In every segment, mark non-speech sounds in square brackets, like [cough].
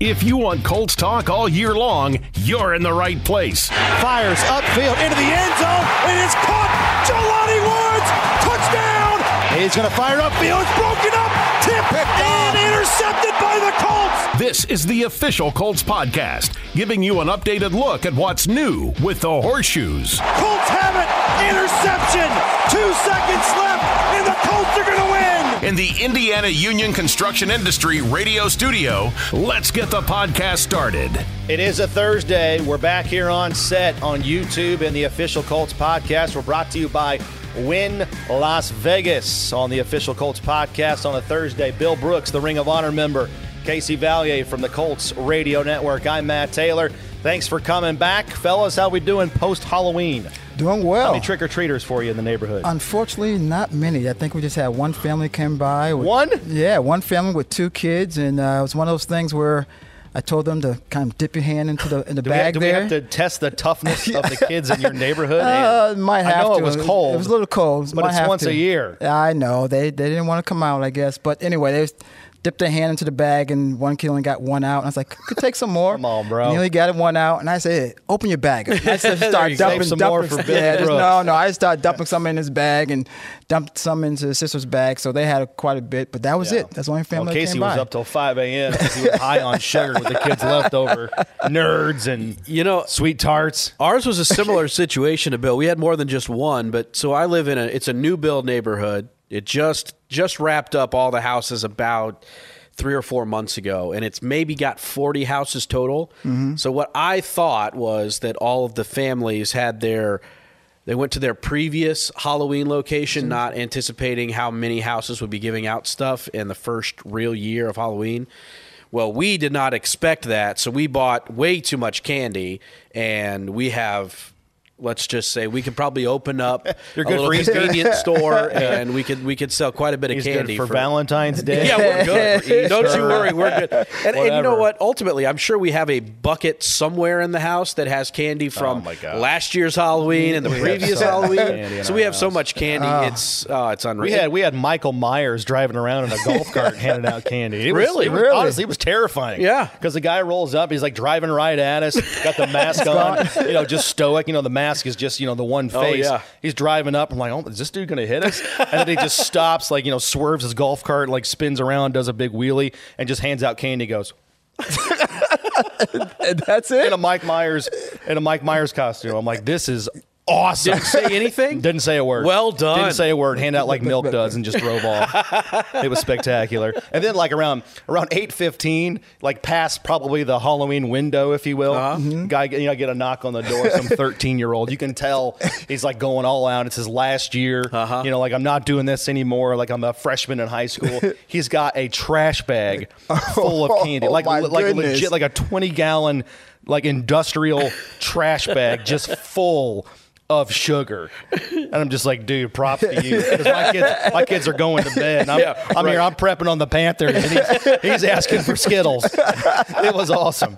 If you want Colts talk all year long, you're in the right place. Fires upfield into the end zone. It is caught. Jelani Woods, touchdown. He's going to fire upfield. It's broken up, tipped, and intercepted by the Colts. This is the official Colts podcast, giving you an updated look at what's new with the horseshoes. Colts have it. Interception. Two seconds left, and the Colts are going to win. In the Indiana Union Construction Industry radio studio, let's get the podcast started. It is a Thursday. We're back here on set on YouTube and the official Colts podcast. We're brought to you by Wynn Las Vegas on the official Colts podcast on a Thursday. Bill Brooks, the Ring of Honor member, Casey Vallier from the Colts Radio Network. I'm Matt Taylor. Thanks for coming back, fellas. How we doing post Halloween? Doing well. How many trick or treaters for you in the neighborhood? Unfortunately, not many. I think we just had one family came by. With, One? Yeah, one family with two kids, and uh, it was one of those things where I told them to kind of dip your hand into the in the [laughs] do we, have, bag do we have to test the toughness of the [laughs] kids in your neighborhood? Uh, might have I know to. it was cold. It was a little cold, but Might it's once to. a year. I know they they didn't want to come out, I guess. But anyway, they dipped their hand into the bag, and one kid only got one out. And I was like, could take some more. [laughs] Come on, bro. And he only got one out, and I said, hey, open your bag. [laughs] I just There started you go. dumping some dumping more for Bill yeah, just- no, no. I just started dumping some in his bag and dumped some into his sister's bag. So they had quite a bit, but that was Yeah. it. That's the only family Well, that Casey came was by. up till 5 a.m. because he was [laughs] high on sugar with the kids' leftover nerds and You know, sweet tarts. Ours was a similar situation to Bill. We had more than just one, but so I live in a it's a new build neighborhood. It just just wrapped up all the houses about three or four months ago, and it's maybe got forty houses total. Mm-hmm. So what I thought was that all of the families had their they went to their previous Halloween location, mm-hmm. not anticipating how many houses would be giving out stuff in the first real year of Halloween. Well, we did not expect that, so we bought way too much candy, and we have. Let's just say we could probably open up [laughs] You're a little for convenience [laughs] store, and we could we could sell quite a bit of He's candy good for, Valentine's Day. [laughs] yeah, we're good. Don't you worry, we're good. And, and you know what? Ultimately, I'm sure we have a bucket somewhere in the house that has candy oh from Oh, last year's Halloween and the We previous so Halloween. So we have so much candy. Oh. it's oh, it's unreal. We had we had Michael Myers driving around in a golf cart handing out candy. It was, Really? was- Really? Honestly, it was terrifying. Yeah. because the guy rolls up, he's like driving right at us, got the mask on, you know, just stoic. You know, the mask is just you know the one oh, face. yeah. He's driving up. I'm like, oh, is this dude gonna hit us? And then he just [laughs] stops, like you know, swerves his golf cart, like spins around, does a big wheelie, and just hands out candy. Goes [laughs] And that's it. in a Mike Myers in a Mike Myers costume. I'm like, this is awesome. Didn't say anything. [laughs] Didn't say a word. Well done. Didn't say a word. Hand out like Milk Duds and just drove off. [laughs] it was spectacular. And then like around around eight fifteen, like past probably the Halloween window, if you will, Uh-huh. guy you know get a knock on the door. Some [laughs] thirteen year old. You can tell he's like going all out. It's his last year. Uh-huh. You know, like I'm not doing this anymore. Like I'm a freshman in high school. he's got a trash bag full of candy, Oh, like like goodness. legit, like a twenty gallon like industrial trash bag just full of sugar. And I'm just like, dude, props to you. Because my kids, my kids are going to bed. And I'm, Yeah, I'm here. I'm prepping on the Panthers. And he's, he's asking for Skittles. It was awesome.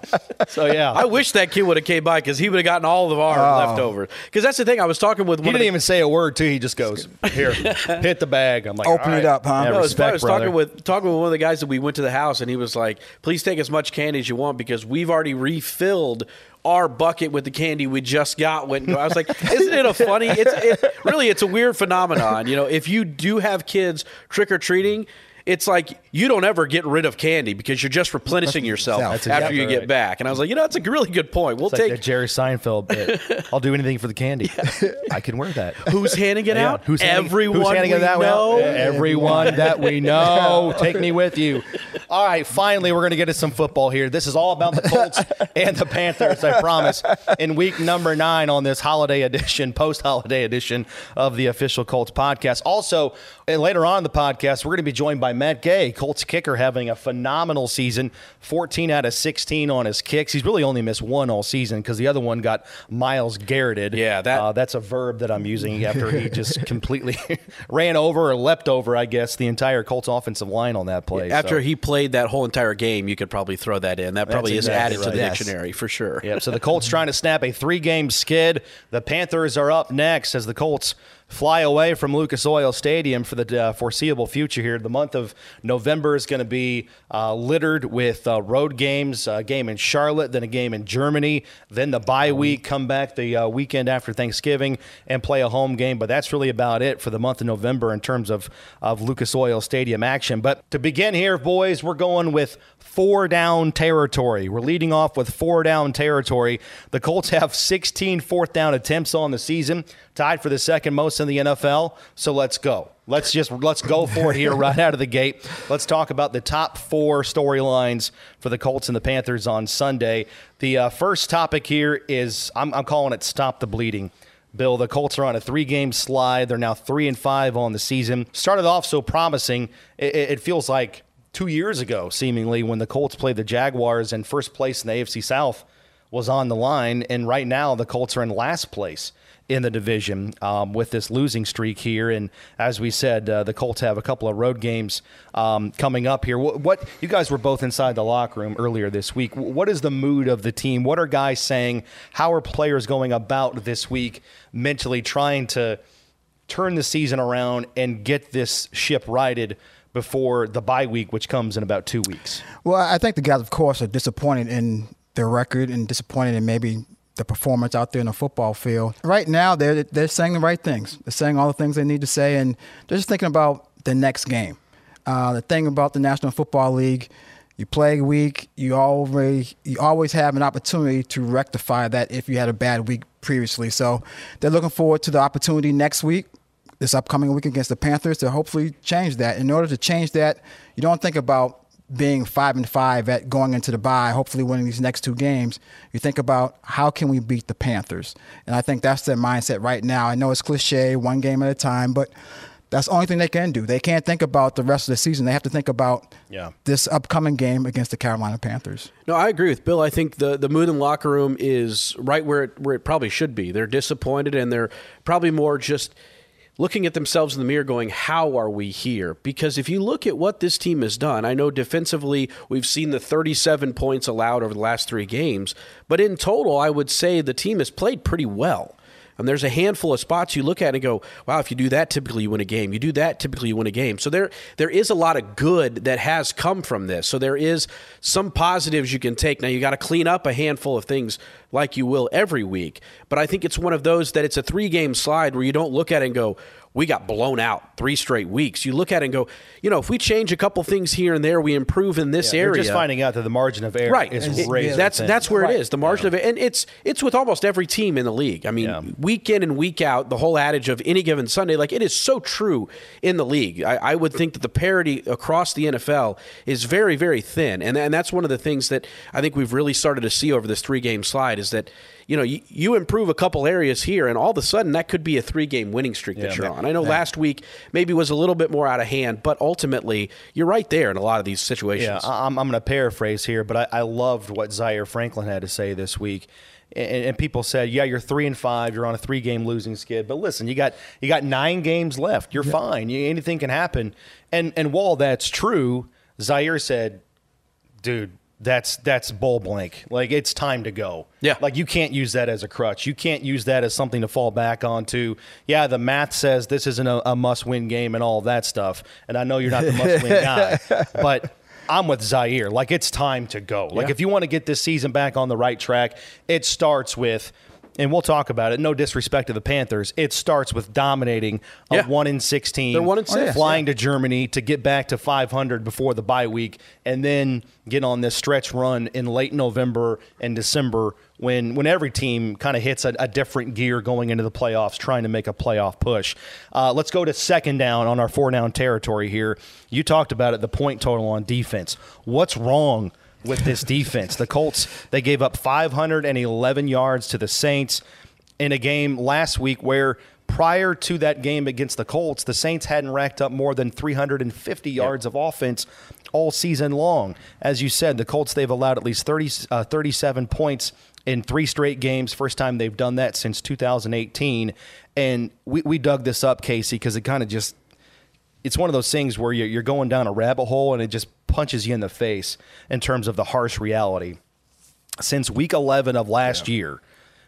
So, yeah. I wish that kid would have came by because he would have gotten all of our oh. leftovers. Because that's the thing. I was talking with he one of didn't the- even say a word, too. He just goes, here, hit the bag. I'm like, Open all it up, huh? Yeah, No, No, it's funny. I was brother. talking with talking with one of the guys that we went to the house, and he was like, "Please take as much candy as you want because we've already refilled." Our bucket with the candy we just got went. I was like, "Isn't it a funny? It's it, really it's a weird phenomenon. You know, if you do have kids trick or treating, it's like you don't ever get rid of candy because you're just replenishing yourself after exactly you get right. back. And I was like, you know, that's a really good point. We'll It's take that Jerry Seinfeld bit. [laughs] I'll do anything for the candy. I can wear that. who's handing it Yeah. out. Who's handing- everyone who's handing we it out? know. Yeah, Everyone that we [laughs] know. Take me with you. All right, finally, we're going to get to some football here. This is all about the Colts [laughs] and the Panthers, I promise, in week number nine on this holiday edition, post holiday edition of the official Colts podcast. Also, and later on in the podcast, we're going to be joined by Matt Gay, Colts kicker, having a phenomenal season 14 out of 16 on his kicks. He's really only missed one all season because the other one got Myles Garretted. Yeah, that- Uh, that's a verb that I'm using after he just [laughs] completely [laughs] ran over or leapt over, I guess, the entire Colts offensive line on that play. After So- he played that whole entire game, you could probably throw that in. That probably is exactly added to the Yes. dictionary for sure. Yep. So the Colts trying to snap a three-game skid. The Panthers are up next as the Colts fly away from Lucas Oil Stadium for the uh, foreseeable future here. The month of November is going to be uh, littered with uh, road games, a game in Charlotte, then a game in Germany, then the bye week, come back the uh, weekend after Thanksgiving and play a home game. But that's really about it for the month of November in terms of, of Lucas Oil Stadium action. But to begin here, boys, we're going with four down territory. We're leading off with four down territory. The Colts have 16 fourth down attempts on the season, tied for the second most in the NFL. So let's go. Let's just let's go for it here right out of the gate. Let's talk about the top four storylines for the Colts and the Panthers on Sunday. The uh, first topic here is I'm, I'm calling it "Stop the Bleeding." Bill, the Colts are on a three-game slide. They're now three and five on the season. Started off so promising. It, it feels like two years ago, seemingly, when the Colts played the Jaguars and first place in the AFC South was on the line. And right now, the Colts are in last place in the division um, with this losing streak here. And as we said, uh, the Colts have a couple of road games um, coming up here. What, what, you guys were both inside the locker room earlier this week? What is the mood of the team? What are guys saying? How are players going about this week mentally trying to turn the season around and get this ship righted? Before the bye week, which comes in about two weeks. Well, I think the guys, of course, are disappointed in their record and disappointed in maybe the performance out there in the football field. Right now, they're they're saying the right things. They're saying all the things they need to say, and they're just thinking about the next game. Uh, the thing about the National Football League, you play a week, you always you always have an opportunity to rectify that if you had a bad week previously. So they're looking forward to the opportunity next week this upcoming week against the Panthers to hopefully change that. In order to change that, you don't think about being five and five at going into the bye, hopefully winning these next two games. You think about how can we beat the Panthers, and I think that's their mindset right now. I know it's cliche, one game at a time, but that's the only thing they can do. They can't think about the rest of the season. They have to think about yeah. this upcoming game against the Carolina Panthers. No, I agree with Bill. I think the, the mood in the locker room is right where it, where it probably should be. They're disappointed and they're probably more just – looking at themselves in the mirror going, How are we here? Because if you look at what this team has done, I know defensively we've seen the 37 points allowed over the last three games, but in total, I would say the team has played pretty well. And there's a handful of spots you look at and go, wow, if you do that, typically you win a game. You do that, typically you win a game. So there, there is a lot of good that has come from this. So there is some positives you can take. Now you got to clean up a handful of things like you will every week. But I think it's one of those that it's a three game slide where you don't look at it and go, we got blown out three straight weeks. You look at it and go, you know, if we change a couple things here and there, we improve in this yeah, area. just finding out that the margin of error right. is it, razor That's thin. that's where right. it is. The margin yeah. of it, and it's it's with almost every team in the league. I mean, yeah. week in and week out, the whole adage of any given Sunday, like it is so true in the league. I, I would think that the parity across the NFL is very very thin, and and that's one of the things that I think we've really started to see over this three game slide is that you know, you, you, improve a couple areas here, and all of a sudden that could be a three game winning streak that you're on. I know yeah. last week maybe was a little bit more out of hand, but ultimately you're right there in a lot of these situations. Yeah, I'm, I'm going to paraphrase here, but I, I loved what Zaire Franklin had to say this week. And, and, people said, "Yeah, you're three and five. You're on a three-game losing skid. But listen, you got you got nine games left. You're fine. You, anything can happen." And and while that's true, Zaire said, "Dude, that's that's bull blank. Like it's time to go. Yeah. Like you can't use that as a crutch. You can't use that as something to fall back onto. Yeah, the math says this isn't a, a must win game and all that stuff. And I know you're not the must win [laughs] guy, but I'm with Zaire. Like it's time to go. Like yeah. if you want to get this season back on the right track, it starts with and we'll talk about it. No disrespect to the Panthers. It starts with dominating a yeah. one in sixteen. They're one in six. Flying yeah. to Germany to get back to 500 before the bye week, and then get on this stretch run in late November and December when when every team kind of hits a, a, different gear going into the playoffs, trying to make a playoff push. Uh, let's go to second down on our four down territory here. You talked about it, the point total on defense. What's wrong? With this defense. The Colts, they gave up 511 yards to the Saints in a game last week where prior to that game against the Colts, the Saints hadn't racked up more than 350 yards yep. of offense all season long. As you said, the Colts, they've allowed at least 30, uh, 37 points in three straight games. First time they've done that since 2018. And we, we dug this up, Casey, because it kind of just, it's one of those things where you're, you're going down a rabbit hole and it just punches you in the face in terms of the harsh reality. Since week 11 of last yeah. year,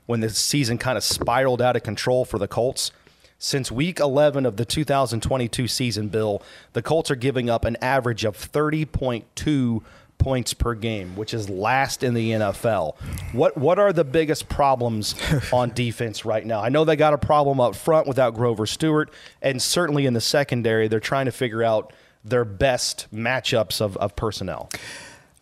when the season kind of spiraled out of control for the Colts, Since week 11 of the 2022 season, Bill, the Colts are giving up an average of 30.2 points per game, which is last in the NFL. What what are the biggest problems [laughs] on defense right now? I know they got a problem up front without Grover Stewart, and certainly in the secondary, they're trying to figure out their best matchups of, of personnel.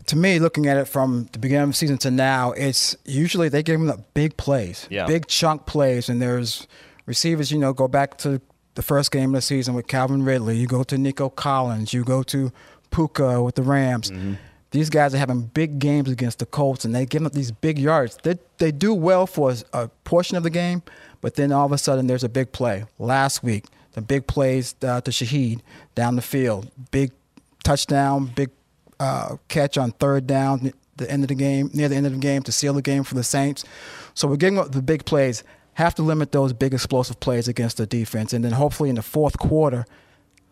To me, looking at it from the beginning of the season to now, it's usually they give them the big plays, Yeah. big chunk plays, and there's receivers. You know, go back to the first game of the season with Calvin Ridley. You go to Nico Collins. You go to Puka with the Rams. Mm-hmm. These guys are having big games against the Colts, and they give up these big yards. They they do well for a portion of the game, but then all of a sudden there's a big play. Last week, the big plays uh, to Shaheed down the field, big touchdown, big uh, catch on third down, the end of the game, near the end of the game to seal the game for the Saints. So we're getting the big plays. Have to limit those big explosive plays against the defense, and then hopefully in the fourth quarter,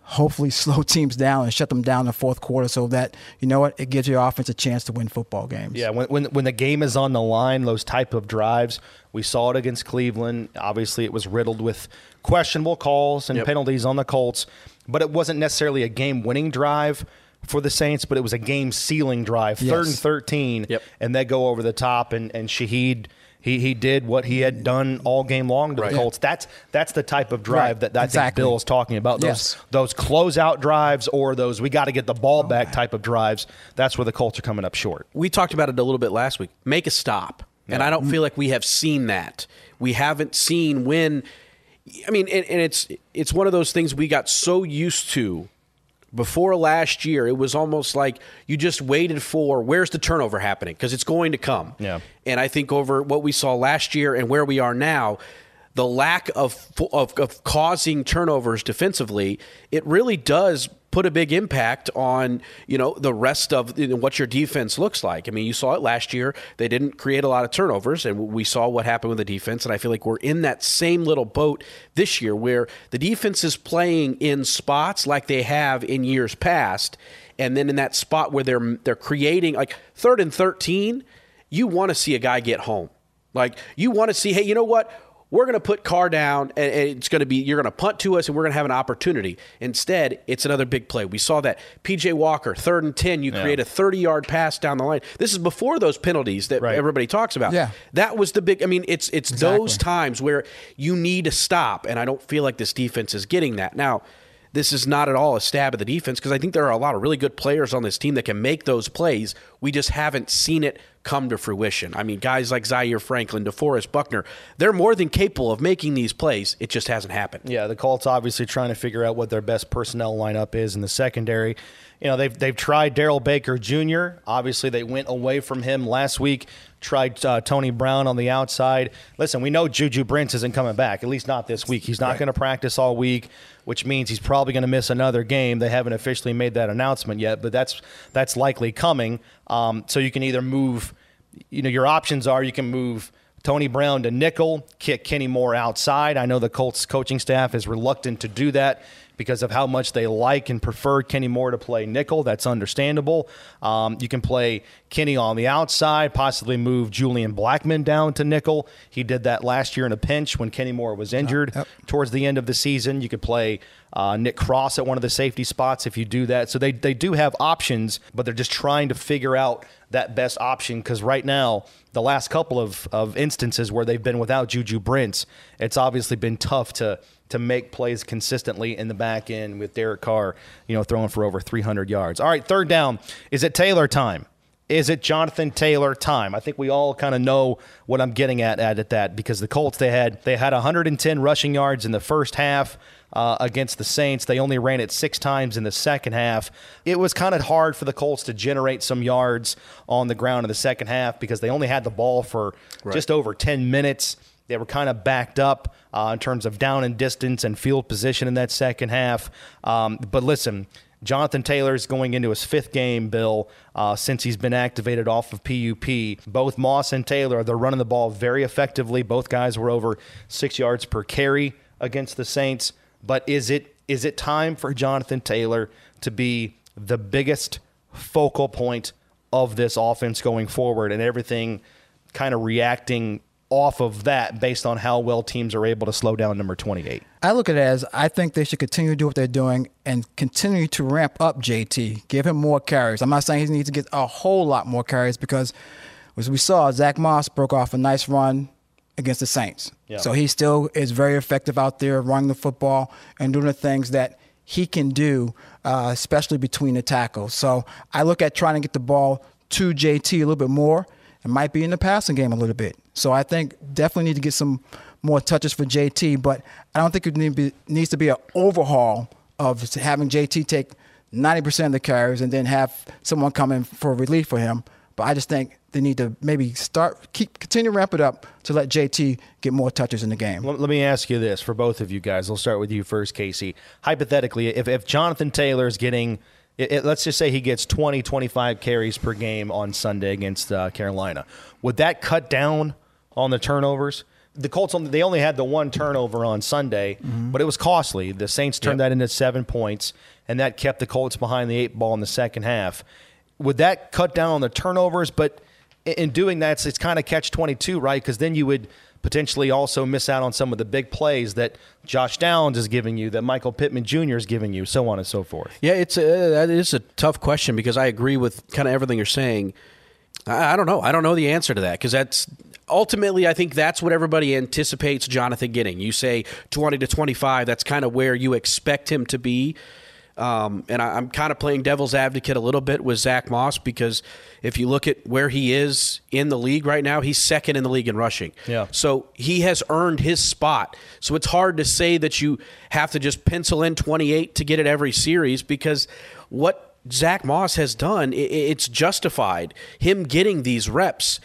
hopefully [laughs] slow teams down and shut them down in the fourth quarter, so that you know what it gives your offense a chance to win football games. Yeah, when, when when the game is on the line, those type of drives, we saw it against Cleveland. Obviously, it was riddled with questionable calls and Yep. penalties on the Colts, but it wasn't necessarily a game-winning drive for the Saints, but it was a game-sealing drive, third and thirteen, Yep. and they go over the top, and and Shaheed. He, he did what he had done all game long to Right. the Colts. That's that's the type of drive Right, that I exactly. think Bill is talking about. Those Yes. those closeout drives or those we got to get the ball back type of drives. That's where the Colts are coming up short. we talked about it a little bit last week. Make a stop. And I don't mm. feel like we have seen that. We haven't seen when I mean and, and it's it's one of those things we got so used to before last year. It was almost like you just waited for where's the turnover happening because it's going to come. Yeah. And I think over what we saw last year and where we are now, the lack of, of, of causing turnovers defensively, it really does put a big impact on you know the rest of you know, what your defense looks like. I mean, you saw it last year; they didn't create a lot of turnovers, and we saw what happened with the defense. And I feel like we're in that same little boat this year, where the defense is playing in spots like they have in years past, and then in that spot where they're they're creating like third and thirteen, you want to see a guy get home. Like you want to see, hey, you know what? We're going to put Carr down, and it's going to be you're going to punt to us, and we're going to have an opportunity. Instead, it's another big play. We saw that PJ Walker, third and ten, you create a 30 yard pass down the line. This is before those penalties that Right. everybody talks about. Yeah. that was the big. I mean, it's it's those times where you need to stop, and I don't feel like this defense is getting that now. This is not at all a stab at the defense because I think there are a lot of really good players on this team that can make those plays. We just haven't seen it come to fruition. I mean, guys like Zaire Franklin, DeForest Buckner, they're more than capable of making these plays. It just hasn't happened. Yeah, the Colts obviously trying to figure out what their best personnel lineup is in the secondary. You know, they've they've tried Darrell Baker Jr. Obviously, they went away from him last week. Tried uh, Tony Brown on the outside. Listen, we know Juju Brents isn't coming back, at least not this week. He's not going to practice all week, which means he's probably going to miss another game. They haven't officially made that announcement yet, but that's that's likely coming. Um, so you can either move, you know, your options are you can move Tony Brown to nickel, kick Kenny Moore outside. I know the Colts coaching staff is reluctant to do that because of how much they like and prefer Kenny Moore to play nickel. That's understandable. Um, you can play Kenny on the outside, possibly move Julian Blackmon down to nickel. He did that last year in a pinch when Kenny Moore was injured towards the end of the season. You could play uh, Nick Cross at one of the safety spots if you do that. So they, they do have options, but they're just trying to figure out that best option because right now, the last couple of, of instances where they've been without Juju Brents, it's obviously been tough to to make plays consistently in the back end with Derek Carr, you know, throwing for over 300 yards. All right, third down. Is it Taylor time? Is it Jonathan Taylor time? I think we all kind of know what I'm getting at, at at that because the Colts they had they had 110 rushing yards in the first half uh, against the Saints. They only ran it six times in the second half. It was kind of hard for the Colts to generate some yards on the ground in the second half because they only had the ball for just over 10 minutes. They were kind of backed up uh, in terms of down and distance and field position in that second half. Um, but listen, Jonathan Taylor's going into his fifth game, Bill, uh, since he's been activated off of PUP. Both Moss and Taylor, they're running the ball very effectively. Both guys were over six yards per carry against the Saints. But is it is it time for Jonathan Taylor to be the biggest focal point of this offense going forward and everything kind of reacting off of that based on how well teams are able to slow down number 28? I look at it as I think they should continue to do what they're doing and continue to ramp up JT, give him more carries. I'm not saying he needs to get a whole lot more carries because, as we saw, Zach Moss broke off a nice run against the Saints. Yeah. So he still is very effective out there running the football and doing the things that he can do, uh, especially between the tackles. So I look at trying to get the ball to JT a little bit more. It might be in the passing game a little bit. So I think definitely need to get some more touches for JT, but I don't think it need be, needs to be an overhaul of having JT take 90% of the carries and then have someone come in for relief for him. But I just think they need to maybe start, keep, continue to ramp it up to let JT get more touches in the game. Let, me ask you this for both of you guys. I'll start with you first, Casey. Hypothetically, if, if Jonathan Taylor is getting, it, it- let's just say he gets 20, 25 carries per game on Sunday against uh, Carolina, would that cut down on the turnovers? The Colts only, they only had the one turnover on Sunday, mm-hmm. but it was costly. The Saints turned that into seven points, and that kept the Colts behind the eight ball in the second half. Would that cut down on the turnovers? But in- in doing that, it's, it's kind of catch 22, right? Because then you would potentially also miss out on some of the big plays that Josh Downs is giving you, that Michael Pittman Jr. is giving you, so on and so forth. Yeah, it's a, that is a tough question because I agree with kind of everything you're saying. I, I don't know. I don't know the answer to that because that's ultimately I think that's what everybody anticipates Jonathan getting. You say 20 to 25, that's kind of where you expect him to be. Um, and I, I'm kind of playing devil's advocate a little bit with Zach Moss because if you look at where he is in the league right now, he's second in the league in rushing. Yeah. So he has earned his spot. So it's hard to say that you have to just pencil in 28 to get it every series because what Zach Moss has done, it's justified him getting these reps.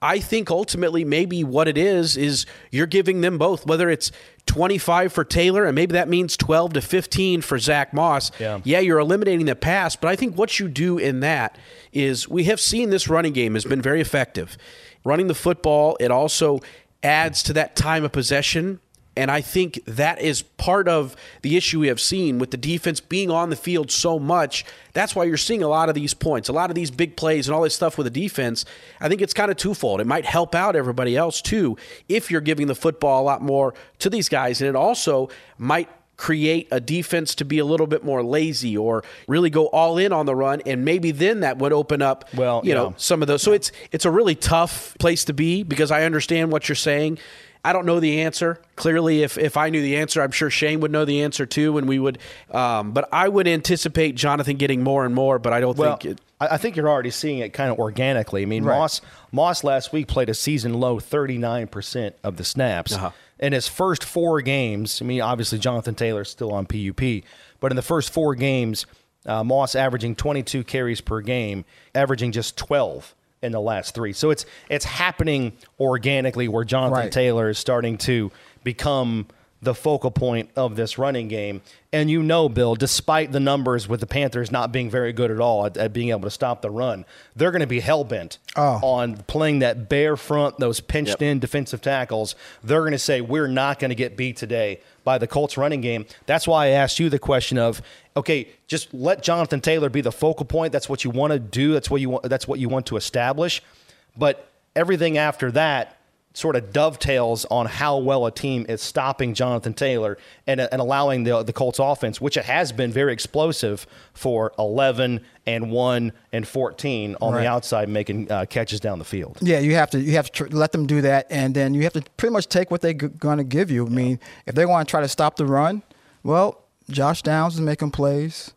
I think ultimately maybe what it is is you're giving them both, whether it's 25 for Taylor and maybe that means 12 to 15 for Zach Moss. Yeah. yeah, you're eliminating the pass, but I think what you do in that is we have seen this running game has been very effective. Running the football, it also adds to that time of possession. And I think that is part of the issue we have seen with the defense being on the field so much. That's why you're seeing a lot of these points, a lot of these big plays, and all this stuff with the defense. I think it's kind of twofold. It might help out everybody else too if you're giving the football a lot more to these guys. And it also might create a defense to be a little bit more lazy or really go all in on the run and maybe then that would open up Well, you yeah. know some of those so it's it's a really tough place to be because I understand what you're saying I don't know the answer. Clearly, if, if I knew the answer, I'm sure Shane would know the answer too, and we would. Um, but I would anticipate Jonathan getting more and more. But I don't Well, think it, I think you're already seeing it kind of organically. I mean, Moss Moss last week played a season low 39% of the snaps. Uh-huh. In his first four games, I mean, obviously Jonathan Taylor's still on PUP, but in the first four games, uh, Moss averaging 22 carries per game, averaging just 12 in the last three. So it's it's happening organically where Jonathan Right. Taylor is starting to become the focal point of this running game. And you know, Bill, despite the numbers with the Panthers not being very good at all at, at being able to stop the run, they're going to be hell bent Oh. on playing that bare front, those pinched in defensive tackles. They're going to say, We're not going to get beat today by the Colts running game. That's why I asked you the question of, okay, just let Jonathan Taylor be the focal point. That's what you want to do. That's what you want that's what you want to establish. But everything after that sort of dovetails on how well a team is stopping Jonathan Taylor and, and allowing the the Colts offense, which it has been very explosive for 11 and 1 and 14 on Right. the outside making uh, catches down the field. Yeah, you have to you have to tr- let them do that, and then you have to pretty much take what they're g- going to give you. I mean, if they want to try to stop the run, well, Josh Downs is making plays,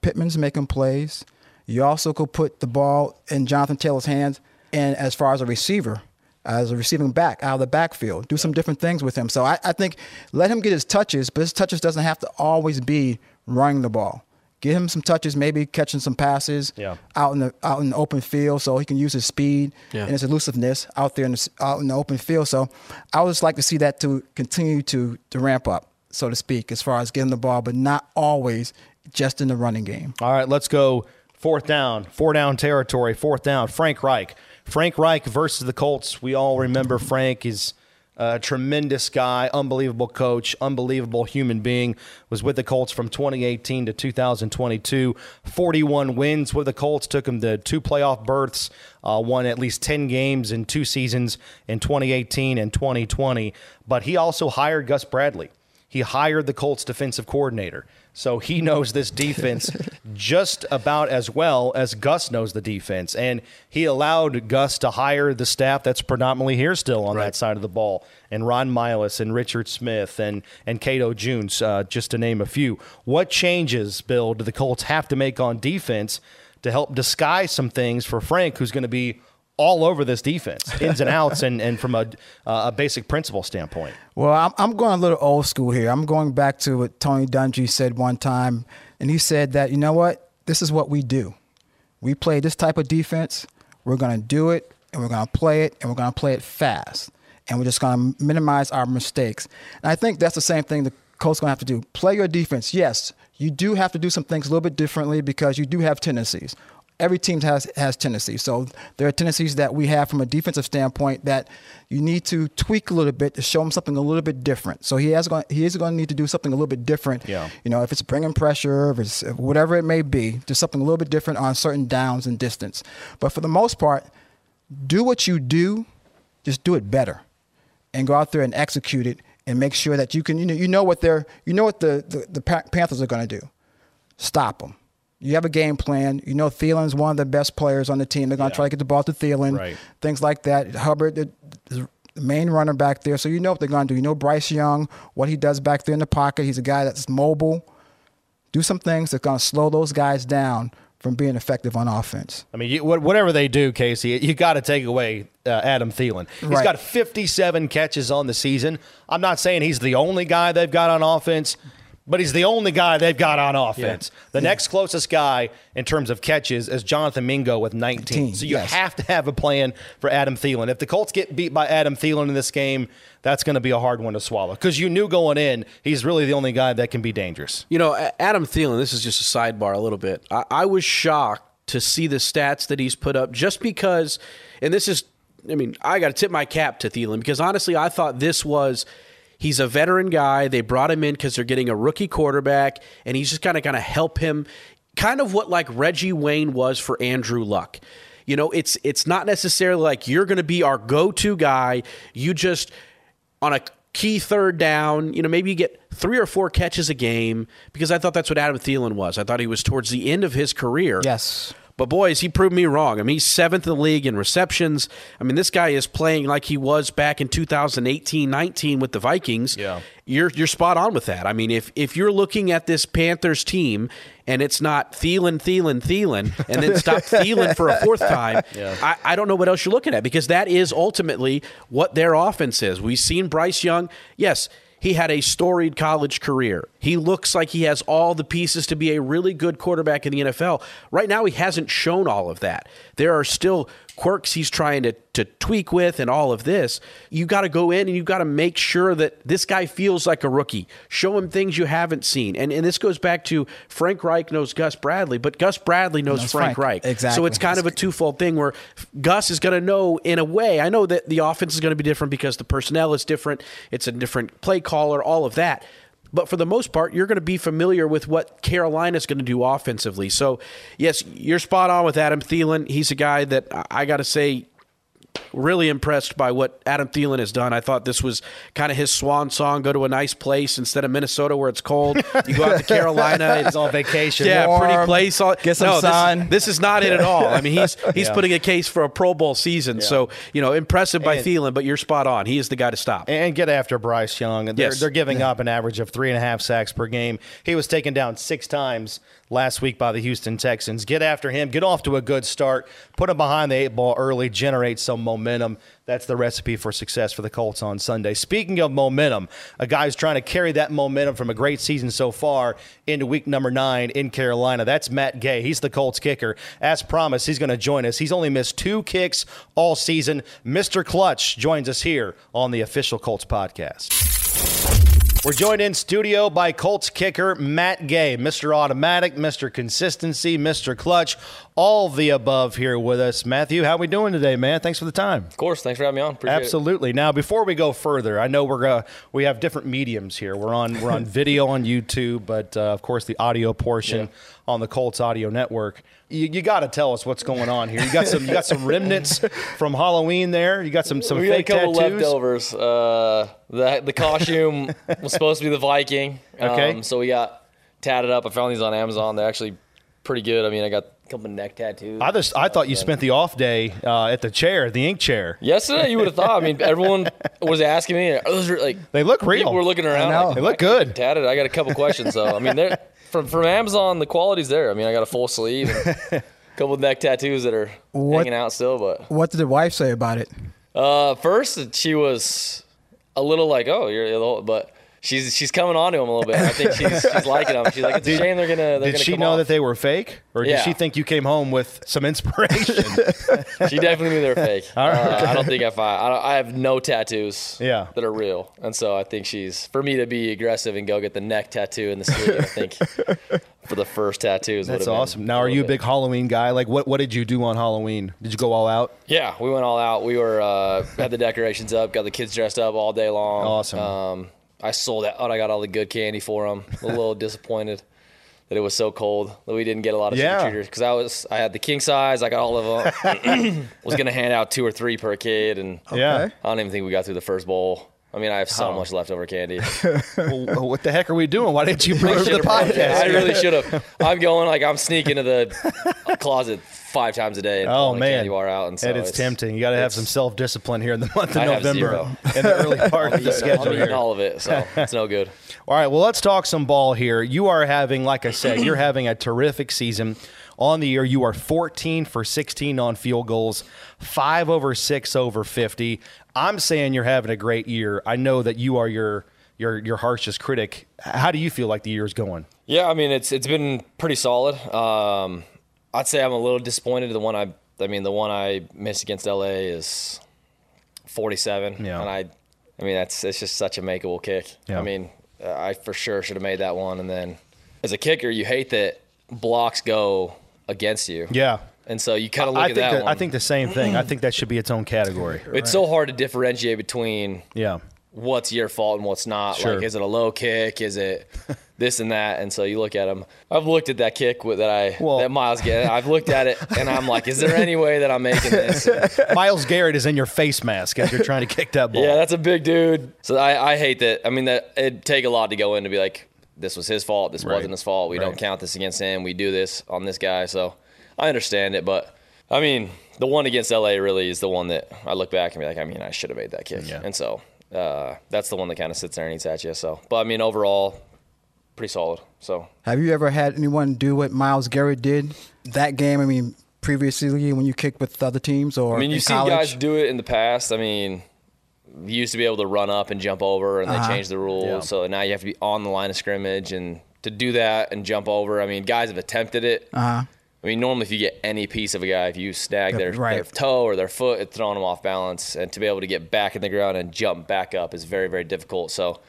Pittman's making plays. You also could put the ball in Jonathan Taylor's hands, and as far as a receiver, as a receiving back out of the backfield, do some different things with him. So I, I think let him get his touches, but his touches doesn't have to always be running the ball. Get him some touches, maybe catching some passes Yeah. out in the out in the open field, so he can use his speed Yeah. and his elusiveness out there in the, out in the open field. So I would just like to see that to continue to to ramp up, so to speak, as far as getting the ball, but not always just in the running game. All right, let's go fourth down, four down territory, fourth down. Frank Reich. Frank Reich versus the Colts. We all remember Frank is a tremendous guy, unbelievable coach, unbelievable human being. Was with the Colts from 2018 to 2022. 41 wins with the Colts took him to two playoff berths. Uh, won at least 10 games in two seasons in 2018 and 2020. But he also hired Gus Bradley. he hired the Colts defensive coordinator. So he knows this defense [laughs] just about as well as Gus knows the defense. And he allowed Gus to hire the staff that's predominantly here still on that side of the ball. And Ron Miles and Richard Smith and, and Cato Junes, uh, just to name a few. What changes, Bill, do the Colts have to make on defense to help disguise some things for Frank, who's going to be all over this defense, ins and outs, and, and from a, uh, a basic principle standpoint. Well, I'm, I'm going a little old school here. I'm going back to what Tony Dungy said one time, and he said that, you know what? This is what we do. We play this type of defense. We're going to do it, and we're going to play it, and we're going to play it fast. And we're just going to minimize our mistakes. And I think that's the same thing the coach going to have to do. Play your defense. Yes, you do have to do some things a little bit differently because you do have tendencies every team has has tendencies. So there are tendencies that we have from a defensive standpoint that you need to tweak a little bit to show him something a little bit different. So he has going he is going to need to do something a little bit different. Yeah. You know, if it's bringing pressure, if it's whatever it may be, do something a little bit different on certain downs and distance. But for the most part, do what you do, just do it better, and go out there and execute it, and make sure that you can you know you know what they're you know what the the, the Panthers are going to do. Stop them you have a game plan. You know Thielen's one of the best players on the team. They're going to yeah. try to get the ball to Thielen, right. things like that. Hubbard, the, the, main runner back there, so you know what they're going to do. You know Bryce Young, what he does back there in the pocket. He's a guy that's mobile. Do some things that's going to slow those guys down from being effective on offense. I mean, you, whatever they do, Casey, you got to take away uh, Adam Thielen. He's right. got 57 catches on the season. I'm not saying he's the only guy they've got on offense, but he's the only guy they've got on offense. Yeah. The yeah. next closest guy in terms of catches is Jonathan Mingo with 19. 19 so you yes. have to have a plan for Adam Thielen. If the Colts get beat by Adam Thielen in this game, that's going to be a hard one to swallow because you knew going in he's really the only guy that can be dangerous. You know, Adam Thielen. This is just a sidebar a little bit. I, I was shocked to see the stats that he's put up just because, and this is, I mean, I got to tip my cap to Thielen because honestly, I thought this was He's a veteran guy. They brought him in because they're getting a rookie quarterback, and he's just kind of going to help him, kind of what like Reggie Wayne was for Andrew Luck. You know, it's it's not necessarily like you're going to be our go-to guy. You just on a key third down, you know, maybe you get three or four catches a game because I thought that's what Adam Thielen was. I thought he was towards the end of his career. Yes. But boys, he proved me wrong. I mean, he's seventh in the league in receptions. I mean, this guy is playing like he was back in 2018 19 with the Vikings. Yeah. You're, you're spot on with that. I mean, if, if you're looking at this Panthers team and it's not Thielen, Thielen, Thielen, and then stop [laughs] Thielen for a fourth time, yeah. I, I don't know what else you're looking at because that is ultimately what their offense is. We've seen Bryce Young. Yes he had a storied college career. He looks like he has all the pieces to be a really good quarterback in the NFL. Right now, he hasn't shown all of that. There are still quirks he's trying to, to tweak with and all of this. You got to go in and you got to make sure that this guy feels like a rookie. Show him things you haven't seen. And, and this goes back to Frank Reich knows Gus Bradley, but Gus Bradley knows, knows Frank, Frank, Reich. Exactly. So it's kind of a twofold thing where Gus is going to know in a way. I know that the offense is going to be different because the personnel is different. It's a different play caller, all of that. But for the most part, you're going to be familiar with what Carolina's going to do offensively. So, yes, you're spot on with Adam Thielen. He's a guy that I got to say really impressed by what Adam Thielen has done. I thought this was kind of his swan song. Go to a nice place instead of Minnesota where it's cold. You go out to Carolina. [laughs] It's all vacation. Yeah, Warm, pretty place. Get some no, sun. This, this, is not it at all. I mean, he's [laughs] he's yeah. putting a case for a Pro Bowl season. Yeah. So you know, impressive by and, Thielen, but you're spot on. He is the guy to stop. And get after Bryce Young. They're, yes. they're giving up an average of three and a half sacks per game. He was taken down six times last week by the Houston Texans. Get after him. Get off to a good start. Put him behind the eight ball early. Generate some momentum. That's the recipe for success for the Colts on Sunday. Speaking of momentum, a guy's trying to carry that momentum from a great season so far into week number nine in Carolina. That's Matt Gay. He's the Colts kicker. As promised, he's going to join us. He's only missed two kicks all season. Mr. Clutch joins us here on the official Colts podcast. We're joined in studio by Colts kicker Matt Gay, Mr. Automatic, Mr. Consistency, Mr. Clutch, all the above here with us. Matthew, how we doing today, man? Thanks for the time. Of course. Thanks for having me on. Appreciate Absolutely. Now, before we go further, I know we're uh, we have different mediums here. We're on we're on [laughs] video on YouTube, but uh, of course the audio portion Yeah. on the Colts Audio Network. You, you got to tell us what's going on here. You got some you got some remnants from Halloween there. You got some some it. We got a fake couple tattoos. leftovers. Uh, the the costume [laughs] was supposed to be the Viking. Okay. Um, so we got tatted up. I found these on Amazon. They're actually pretty good. I mean, I got couple neck tattoos. I just I thought you spent the off day uh, at the chair, the ink chair. Yesterday, you would have thought. I mean, everyone was asking me. Are those re- like They look real. People were looking around. know. Like, They look "I could good." get Tatted. I got a couple questions though. I mean, they're from from Amazon. The quality's there. I mean, I got a full sleeve and a [laughs] couple neck tattoos that are What- hanging out still. But What did the wife say about it? Uh, first she was a little like, "Oh, you're," a little, but she's she's coming on to him a little bit. I think she's [laughs] she's liking him. She's like, "It's a shame they're gonna." They're Did gonna she know off." that they were fake, or did Yeah. she think you came home with some inspiration? [laughs] She definitely knew they were fake. [laughs] All right. Uh, I don't think I find. I, don't, I have no tattoos. Yeah. That are real, and so I think she's for me to be aggressive and go get the neck tattoo in the sleeve. I think for the first tattoos. That's awesome. Now, are you a big Halloween guy? Like, what what did you do on Halloween? Did you go all out? Yeah, we went all out. We were uh, had the decorations up, got the kids dressed up all day long. Awesome. Um, I sold out. I got all the good candy for them. A little [laughs] disappointed that it was so cold that we didn't get a lot of Yeah. trick because I was I had the king size. I got all of them. [laughs] was gonna hand out two or three per kid, and Yeah. Okay. I don't even think we got through the first bowl. I mean, I have so much leftover candy. [laughs] well, what the heck are we doing? Why didn't you bring it to the Should've brought it. podcast? I really should have. I'm going like I'm sneaking to the closet five times a day and Oh man, candy bar out, and so and it's, it's tempting. You got to have some self discipline here in the month of I November [laughs] in the early [laughs] part of the I'm schedule here. all of it, so [laughs] it's no good. All right, well, let's talk some ball here. You are having, like I said, you're [clears throat] having a terrific season on the year. You are 14 for 16 on field goals, five over six over 50. I'm saying you're having a great year. I know that you are your your your harshest critic. How do you feel like the year is going? Yeah, I mean it's it's been pretty solid. Um, I'd say I'm a little disappointed. The one I I mean the one I missed against LA is 47, Yeah. and I I mean that's it's just such a makeable kick. Yeah. I mean uh, I for sure should have made that one. And then as a kicker, you hate that blocks go against you. Yeah. And so you kind of look I at think that. I think the same thing. I think that should be its own category. it's so hard to differentiate between Yeah. what's your fault and what's not. Sure. Like, is it a low kick? Is it this and that? And so you look at them. I've looked at that kick with, that I Well- that Myles get. I've looked at it and I'm like, is there any way that I'm making this? [laughs] Myles Garrett is in your face mask as you're trying to kick that ball. yeah, that's a big dude. So I, I hate that. I mean, that it'd take a lot to go in to be like, this was his fault. This Right. wasn't his fault. We don't count this against him. We do this on this guy. So I understand it, but. I mean, the one against LA really is the one that I look back and be like, I mean, I should have made that kick. Yeah. And so uh, that's the one that kind of sits there and eats at you. So, but I mean, overall, pretty solid. So Have you ever had anyone do what Myles Garrett did that game? I mean, previously when you kicked with other teams or I mean, you've seen college? guys do it in the past. I mean, you used to be able to run up and jump over, and Uh-huh. they changed the rules. Yeah. So now you have to be on the line of scrimmage, and to do that and jump over. I mean, guys have attempted it. Uh-huh. I mean, normally if you get any piece of a guy, if you snag their, right. their toe or their foot, it's throwing them off balance, and to be able to get back in the ground and jump back up is very, very difficult. So